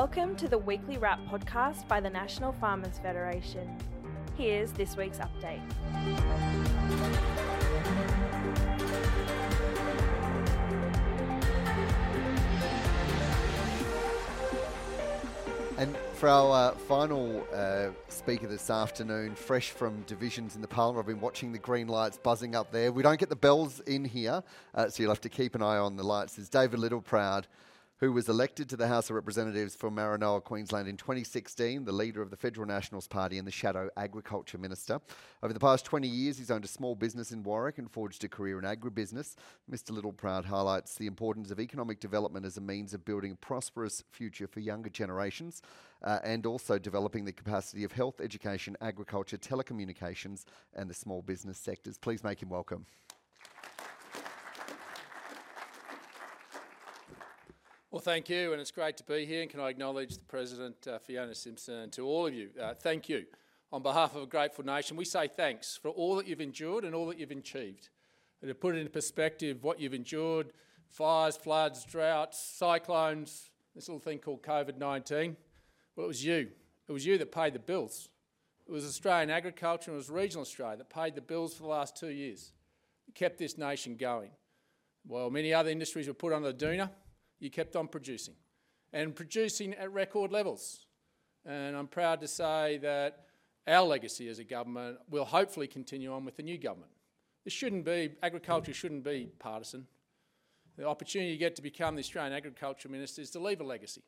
Welcome to the weekly wrap podcast by the National Farmers Federation. Here's this week's update. And for our uh, final uh, speaker this afternoon, fresh from divisions in the Parliament, I've been watching the green lights buzzing up there. We don't get the bells in here, uh, so you'll have to keep an eye on the lights. Is David Littleproud who was elected to the House of Representatives for Maranoa, Queensland in 2016, the leader of the Federal Nationals Party and the Shadow Agriculture Minister. Over the past 20 years, he's owned a small business in Warwick and forged a career in agribusiness. Mr. Littleproud highlights the importance of economic development as a means of building a prosperous future for younger generations uh, and also developing the capacity of health, education, agriculture, telecommunications, and the small business sectors. Please make him welcome. Well, thank you, and it's great to be here. And can I acknowledge the President, uh, Fiona Simson, and to all of you, uh, thank you. On behalf of a grateful nation, we say thanks for all that you've endured and all that you've achieved. And to put it into perspective, what you've endured fires, floods, droughts, cyclones, this little thing called COVID 19 well, it was you. It was you that paid the bills. It was Australian agriculture and it was regional Australia that paid the bills for the last two years. It kept this nation going. While many other industries were put under the doona, you kept on producing and producing at record levels. And I'm proud to say that our legacy as a government will hopefully continue on with the new government. This shouldn't be, agriculture shouldn't be partisan. The opportunity you get to become the Australian Agriculture Minister is to leave a legacy,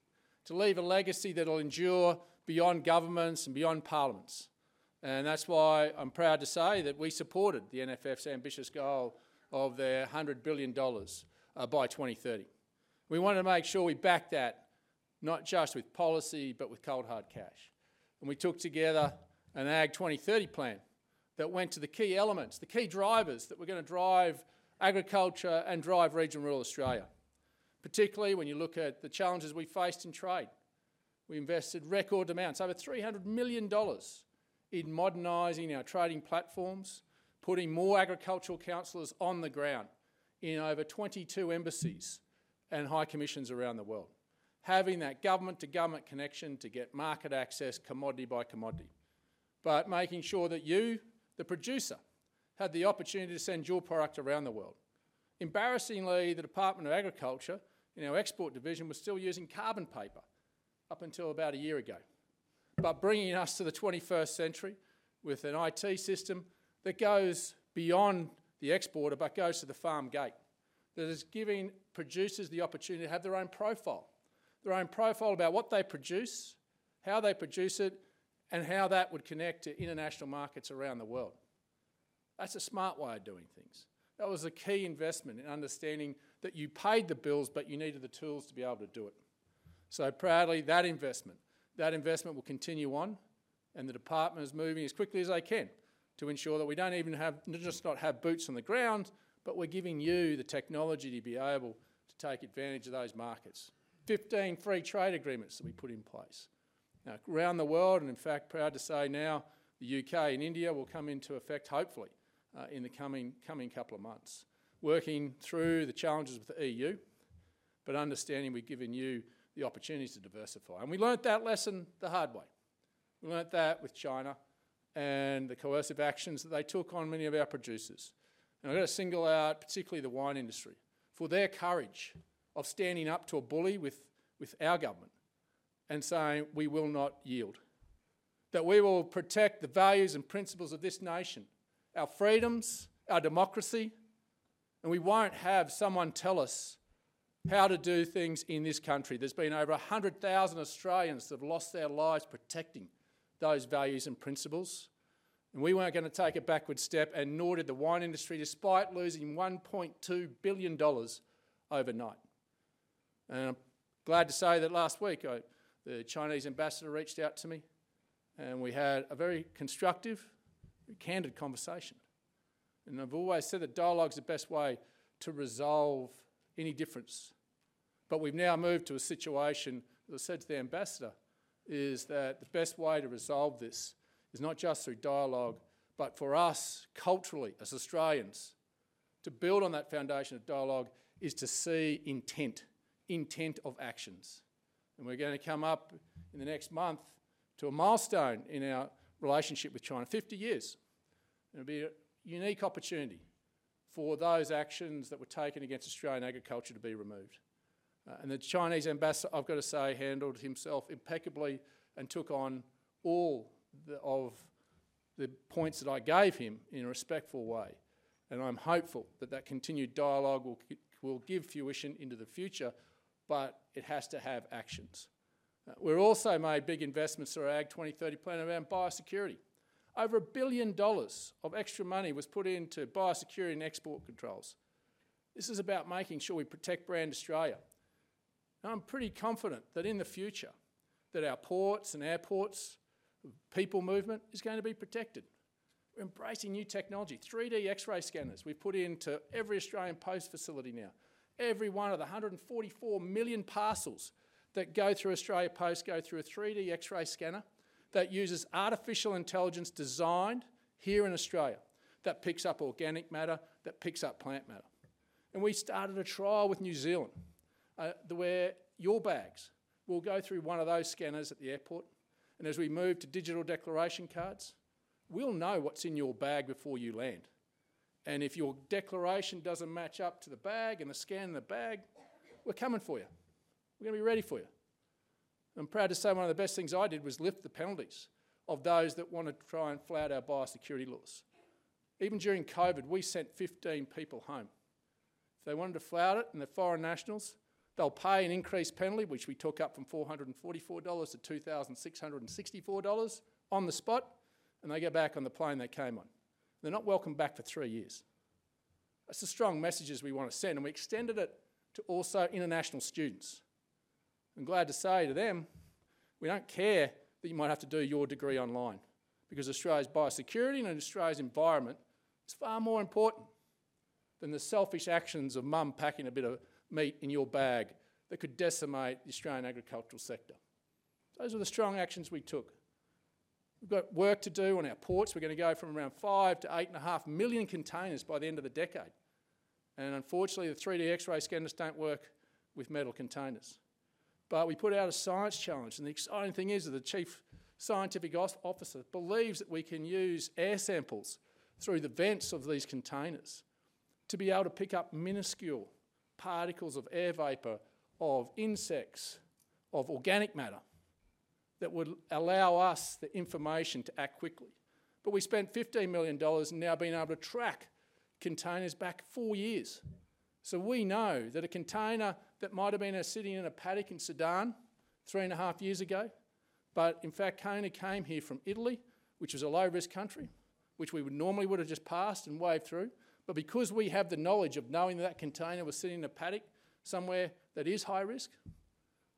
to leave a legacy that will endure beyond governments and beyond parliaments. And that's why I'm proud to say that we supported the NFF's ambitious goal of their $100 billion uh, by 2030. We wanted to make sure we backed that, not just with policy, but with cold hard cash. And we took together an Ag 2030 plan that went to the key elements, the key drivers that were going to drive agriculture and drive regional rural Australia. Particularly when you look at the challenges we faced in trade. We invested record amounts, over $300 million, in modernising our trading platforms, putting more agricultural counsellors on the ground in over 22 embassies and high commissions around the world. Having that government to government connection to get market access commodity by commodity. But making sure that you, the producer, had the opportunity to send your product around the world. Embarrassingly, the Department of Agriculture in our export division was still using carbon paper up until about a year ago. But bringing us to the 21st century with an IT system that goes beyond the exporter but goes to the farm gate that is giving producers the opportunity to have their own profile, their own profile about what they produce, how they produce it, and how that would connect to international markets around the world. That's a smart way of doing things. That was a key investment in understanding that you paid the bills, but you needed the tools to be able to do it. So proudly, that investment, that investment will continue on, and the department is moving as quickly as they can to ensure that we don't even have, just not have boots on the ground, but we're giving you the technology to be able to take advantage of those markets. 15 free trade agreements that we put in place. Now, around the world, and in fact, proud to say now the UK and India will come into effect, hopefully, uh, in the coming, coming couple of months. Working through the challenges with the EU, but understanding we've given you the opportunities to diversify. And we learnt that lesson the hard way. We learnt that with China and the coercive actions that they took on many of our producers. And I've got to single out particularly the wine industry for their courage of standing up to a bully with, with our government and saying, we will not yield. That we will protect the values and principles of this nation, our freedoms, our democracy, and we won't have someone tell us how to do things in this country. There's been over 100,000 Australians that have lost their lives protecting those values and principles. And we weren't going to take a backward step, and nor did the wine industry, despite losing $1.2 billion overnight. And I'm glad to say that last week I, the Chinese ambassador reached out to me, and we had a very constructive, candid conversation. And I've always said that dialogue is the best way to resolve any difference. But we've now moved to a situation, as I said to the ambassador, is that the best way to resolve this is not just through dialogue, but for us culturally as Australians to build on that foundation of dialogue is to see intent, intent of actions. And we're going to come up in the next month to a milestone in our relationship with China 50 years. It'll be a unique opportunity for those actions that were taken against Australian agriculture to be removed. Uh, and the Chinese ambassador, I've got to say, handled himself impeccably and took on all the, of the points that I gave him in a respectful way. And I'm hopeful that that continued dialogue will, will give fruition into the future, but it has to have actions. Uh, we've also made big investments through our Ag 2030 plan around biosecurity. Over a billion dollars of extra money was put into biosecurity and export controls. This is about making sure we protect brand Australia. I'm pretty confident that in the future, that our ports and airports, people movement is going to be protected. We're embracing new technology. 3D X-ray scanners we've put into every Australian post facility now. Every one of the 144 million parcels that go through Australia Post go through a 3D X-ray scanner that uses artificial intelligence designed here in Australia that picks up organic matter, that picks up plant matter. And we started a trial with New Zealand uh, where your bags will go through one of those scanners at the airport. And as we move to digital declaration cards, we'll know what's in your bag before you land. And if your declaration doesn't match up to the bag and the scan in the bag, we're coming for you. We're going to be ready for you. I'm proud to say one of the best things I did was lift the penalties of those that want to try and flout our biosecurity laws. Even during COVID, we sent 15 people home. If they wanted to flout it and they're foreign nationals, they'll pay an increased penalty, which we took up from $444 to $2,664 on the spot, and they go back on the plane they came on. They're not welcome back for three years. That's the strong messages we want to send, and we extended it to also international students. I'm glad to say to them, we don't care that you might have to do your degree online because Australia's biosecurity and Australia's environment is far more important than the selfish actions of mum packing a bit of meat in your bag that could decimate the Australian agricultural sector. Those are the strong actions we took. We've got work to do on our ports. We're going to go from around five to eight and a half million containers by the end of the decade. And unfortunately, the 3D X ray scanners don't work with metal containers. But we put out a science challenge, and the exciting thing is that the chief scientific officer believes that we can use air samples through the vents of these containers to be able to pick up minuscule particles of air vapour, of insects, of organic matter that would allow us the information to act quickly. But we spent $15 million and now being able to track containers back four years. So we know that a container that might have been sitting in a paddock in Sudan three and a half years ago, but in fact, Kona came here from Italy, which was a low risk country, which we would normally would have just passed and waved through. But because we have the knowledge of knowing that that container was sitting in a paddock somewhere that is high risk,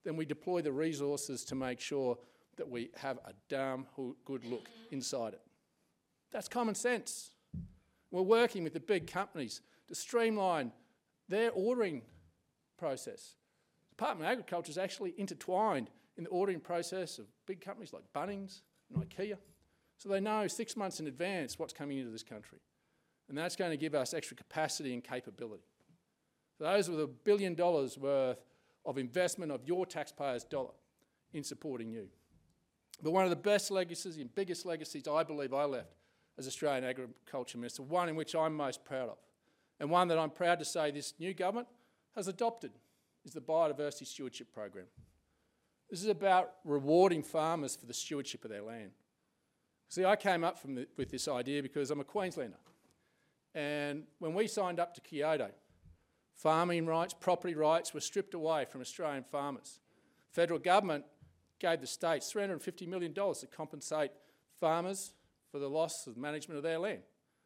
then we deploy the resources to make sure that we have a damn good look inside it. That's common sense. We're working with the big companies to streamline their ordering process. Department of Agriculture is actually intertwined in the ordering process of big companies like Bunnings and IKEA. So they know six months in advance what's coming into this country. And that's going to give us extra capacity and capability. So those were the billion dollars worth of investment of your taxpayers' dollar in supporting you. But one of the best legacies and biggest legacies I believe I left as Australian Agriculture Minister, one in which I'm most proud of, and one that I'm proud to say this new government has adopted, is the Biodiversity Stewardship Program. This is about rewarding farmers for the stewardship of their land. See, I came up the, with this idea because I'm a Queenslander. And when we signed up to Kyoto, farming rights, property rights were stripped away from Australian farmers. Federal government gave the states $350 million to compensate farmers for the loss of management of their land.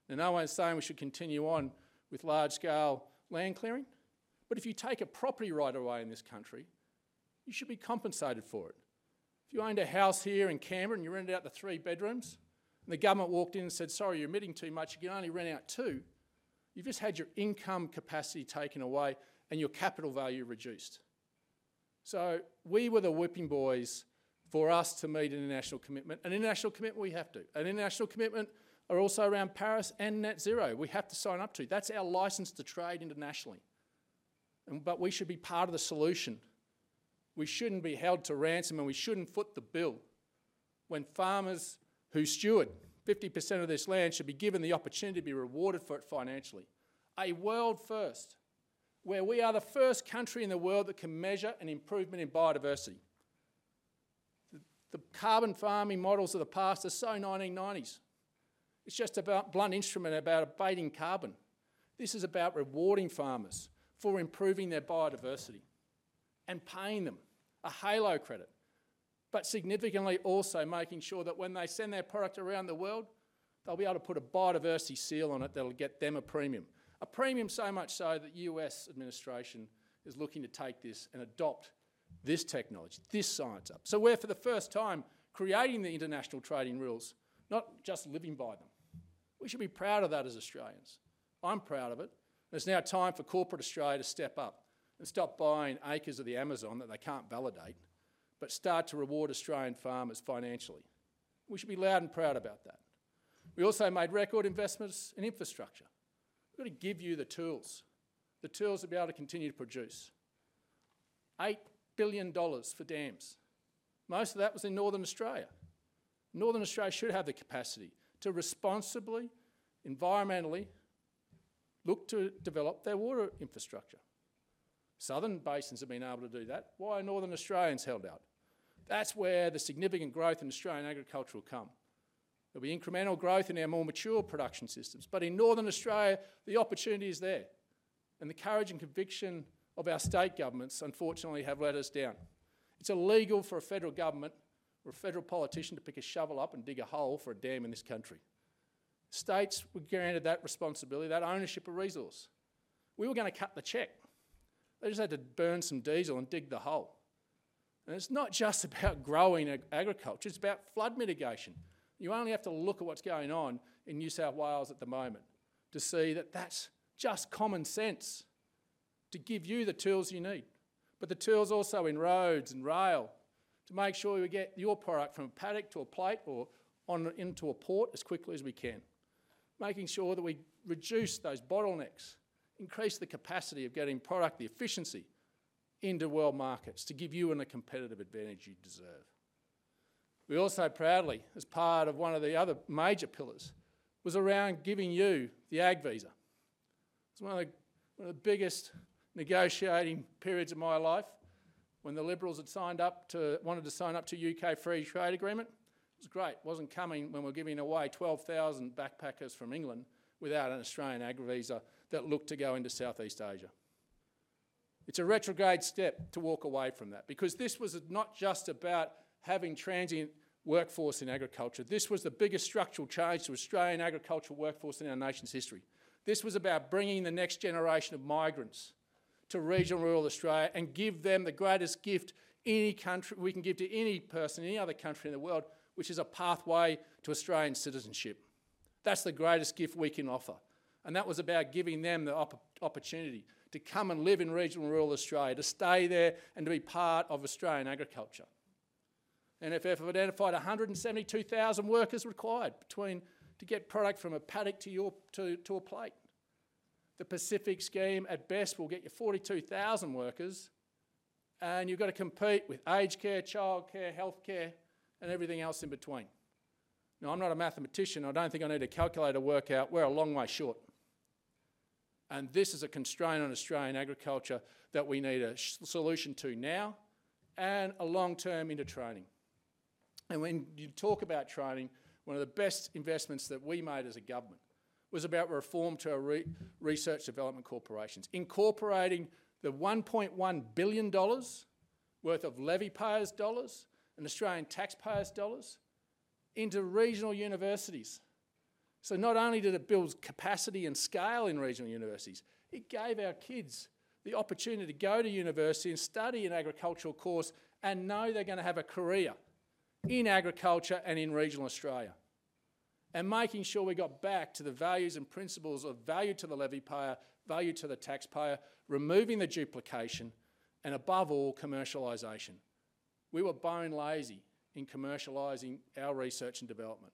Now, no one's saying we should continue on with large scale land clearing, but if you take a property right away in this country, you should be compensated for it. If you owned a house here in Canberra and you rented out the three bedrooms, and the government walked in and said, Sorry, you're emitting too much, you can only rent out two, you've just had your income capacity taken away and your capital value reduced. So we were the whipping boys for us to meet an international commitment. An international commitment we have to. An international commitment are also around Paris and net zero. We have to sign up to. That's our license to trade internationally. And, but we should be part of the solution we shouldn't be held to ransom and we shouldn't foot the bill when farmers who steward 50% of this land should be given the opportunity to be rewarded for it financially. A world first, where we are the first country in the world that can measure an improvement in biodiversity. The, the carbon farming models of the past are so 1990s. It's just about blunt instrument about abating carbon. This is about rewarding farmers for improving their biodiversity and paying them a halo credit, but significantly also making sure that when they send their product around the world, they'll be able to put a biodiversity seal on it that'll get them a premium. A premium so much so that the US administration is looking to take this and adopt this technology, this science up. So we're for the first time creating the international trading rules, not just living by them. We should be proud of that as Australians. I'm proud of it. And It's now time for corporate Australia to step up and stop buying acres of the Amazon that they can't validate, but start to reward Australian farmers financially. We should be loud and proud about that. We also made record investments in infrastructure. We've got to give you the tools, the tools to be able to continue to produce. $8 billion for dams. Most of that was in Northern Australia. Northern Australia should have the capacity to responsibly, environmentally, look to develop their water infrastructure. Southern basins have been able to do that. Why are Northern Australians held out? That's where the significant growth in Australian agriculture will come. There'll be incremental growth in our more mature production systems. But in Northern Australia, the opportunity is there. And the courage and conviction of our state governments, unfortunately, have let us down. It's illegal for a federal government or a federal politician to pick a shovel up and dig a hole for a dam in this country. States were granted that responsibility, that ownership of resource. We were going to cut the check. They just had to burn some diesel and dig the hole. And it's not just about growing ag- agriculture, it's about flood mitigation. You only have to look at what's going on in New South Wales at the moment to see that that's just common sense to give you the tools you need. But the tools also in roads and rail to make sure we get your product from a paddock to a plate or on into a port as quickly as we can. Making sure that we reduce those bottlenecks increase the capacity of getting product, the efficiency into world markets to give you a competitive advantage you deserve. We also proudly, as part of one of the other major pillars, was around giving you the ag visa. It's one of the, one of the biggest negotiating periods of my life when the Liberals had signed up to, wanted to sign up to UK free trade agreement. It was great. It wasn't coming when we we're giving away 12,000 backpackers from England without an Australian ag visa that looked to go into Southeast Asia. It's a retrograde step to walk away from that because this was not just about having transient workforce in agriculture. This was the biggest structural change to Australian agricultural workforce in our nation's history. This was about bringing the next generation of migrants to regional rural Australia and give them the greatest gift any country we can give to any person in any other country in the world, which is a pathway to Australian citizenship. That's the greatest gift we can offer. And that was about giving them the op- opportunity to come and live in regional rural Australia, to stay there and to be part of Australian agriculture. NFF have identified 172,000 workers required between to get product from a paddock to, your, to, to a plate. The Pacific scheme at best will get you 42,000 workers, and you've got to compete with aged care, childcare, healthcare, and everything else in between. Now, I'm not a mathematician. I don't think I need a calculator to work out we're a long way short. And this is a constraint on Australian agriculture that we need a solution to now and a long term into training. And when you talk about training, one of the best investments that we made as a government was about reform to our re- research development corporations, incorporating the $1.1 billion worth of levy payers' dollars and Australian taxpayers' dollars into regional universities so not only did it build capacity and scale in regional universities, it gave our kids the opportunity to go to university and study an agricultural course and know they're going to have a career in agriculture and in regional Australia. And making sure we got back to the values and principles of value to the levy payer, value to the taxpayer, removing the duplication, and above all, commercialisation. We were bone lazy in commercialising our research and development.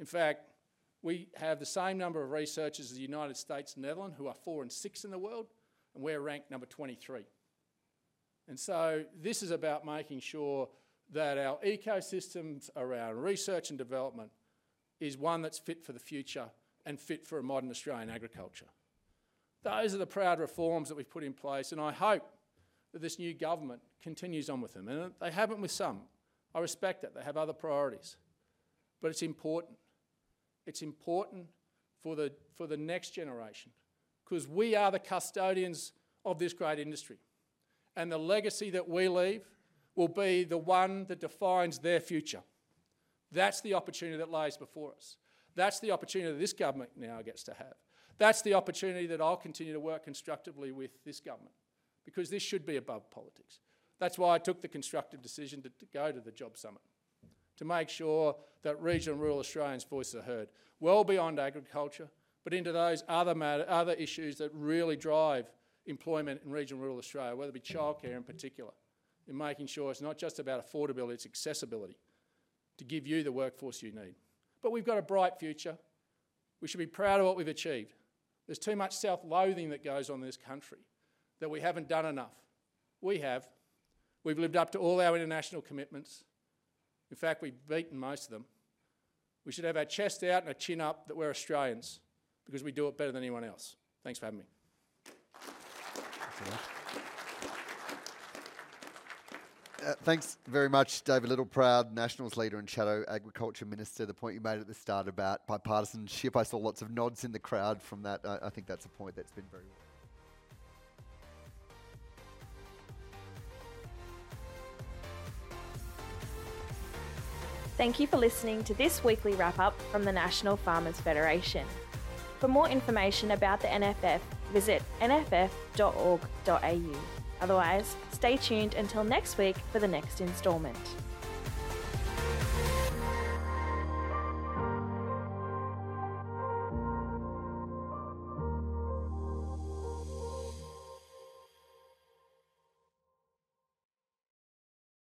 In fact, we have the same number of researchers as the United States and Netherlands, who are four and six in the world, and we're ranked number 23. And so this is about making sure that our ecosystems around research and development is one that's fit for the future and fit for a modern Australian agriculture. Those are the proud reforms that we've put in place, and I hope that this new government continues on with them. And they haven't with some. I respect that. They have other priorities. But it's important. It's important for the, for the next generation because we are the custodians of this great industry. And the legacy that we leave will be the one that defines their future. That's the opportunity that lays before us. That's the opportunity that this government now gets to have. That's the opportunity that I'll continue to work constructively with this government because this should be above politics. That's why I took the constructive decision to, to go to the Job Summit, to make sure that regional and rural Australians' voices are heard, well beyond agriculture, but into those other, matter, other issues that really drive employment in regional and rural Australia, whether it be childcare in particular, in making sure it's not just about affordability, it's accessibility to give you the workforce you need. But we've got a bright future. We should be proud of what we've achieved. There's too much self loathing that goes on in this country that we haven't done enough. We have. We've lived up to all our international commitments. In fact, we've beaten most of them. We should have our chest out and our chin up that we're Australians because we do it better than anyone else. Thanks for having me. Uh, thanks very much, David Littleproud, Nationals leader and Shadow Agriculture Minister. The point you made at the start about bipartisanship, I saw lots of nods in the crowd from that. I, I think that's a point that's been very well. Thank you for listening to this weekly wrap up from the National Farmers Federation. For more information about the NFF, visit nff.org.au. Otherwise, stay tuned until next week for the next instalment.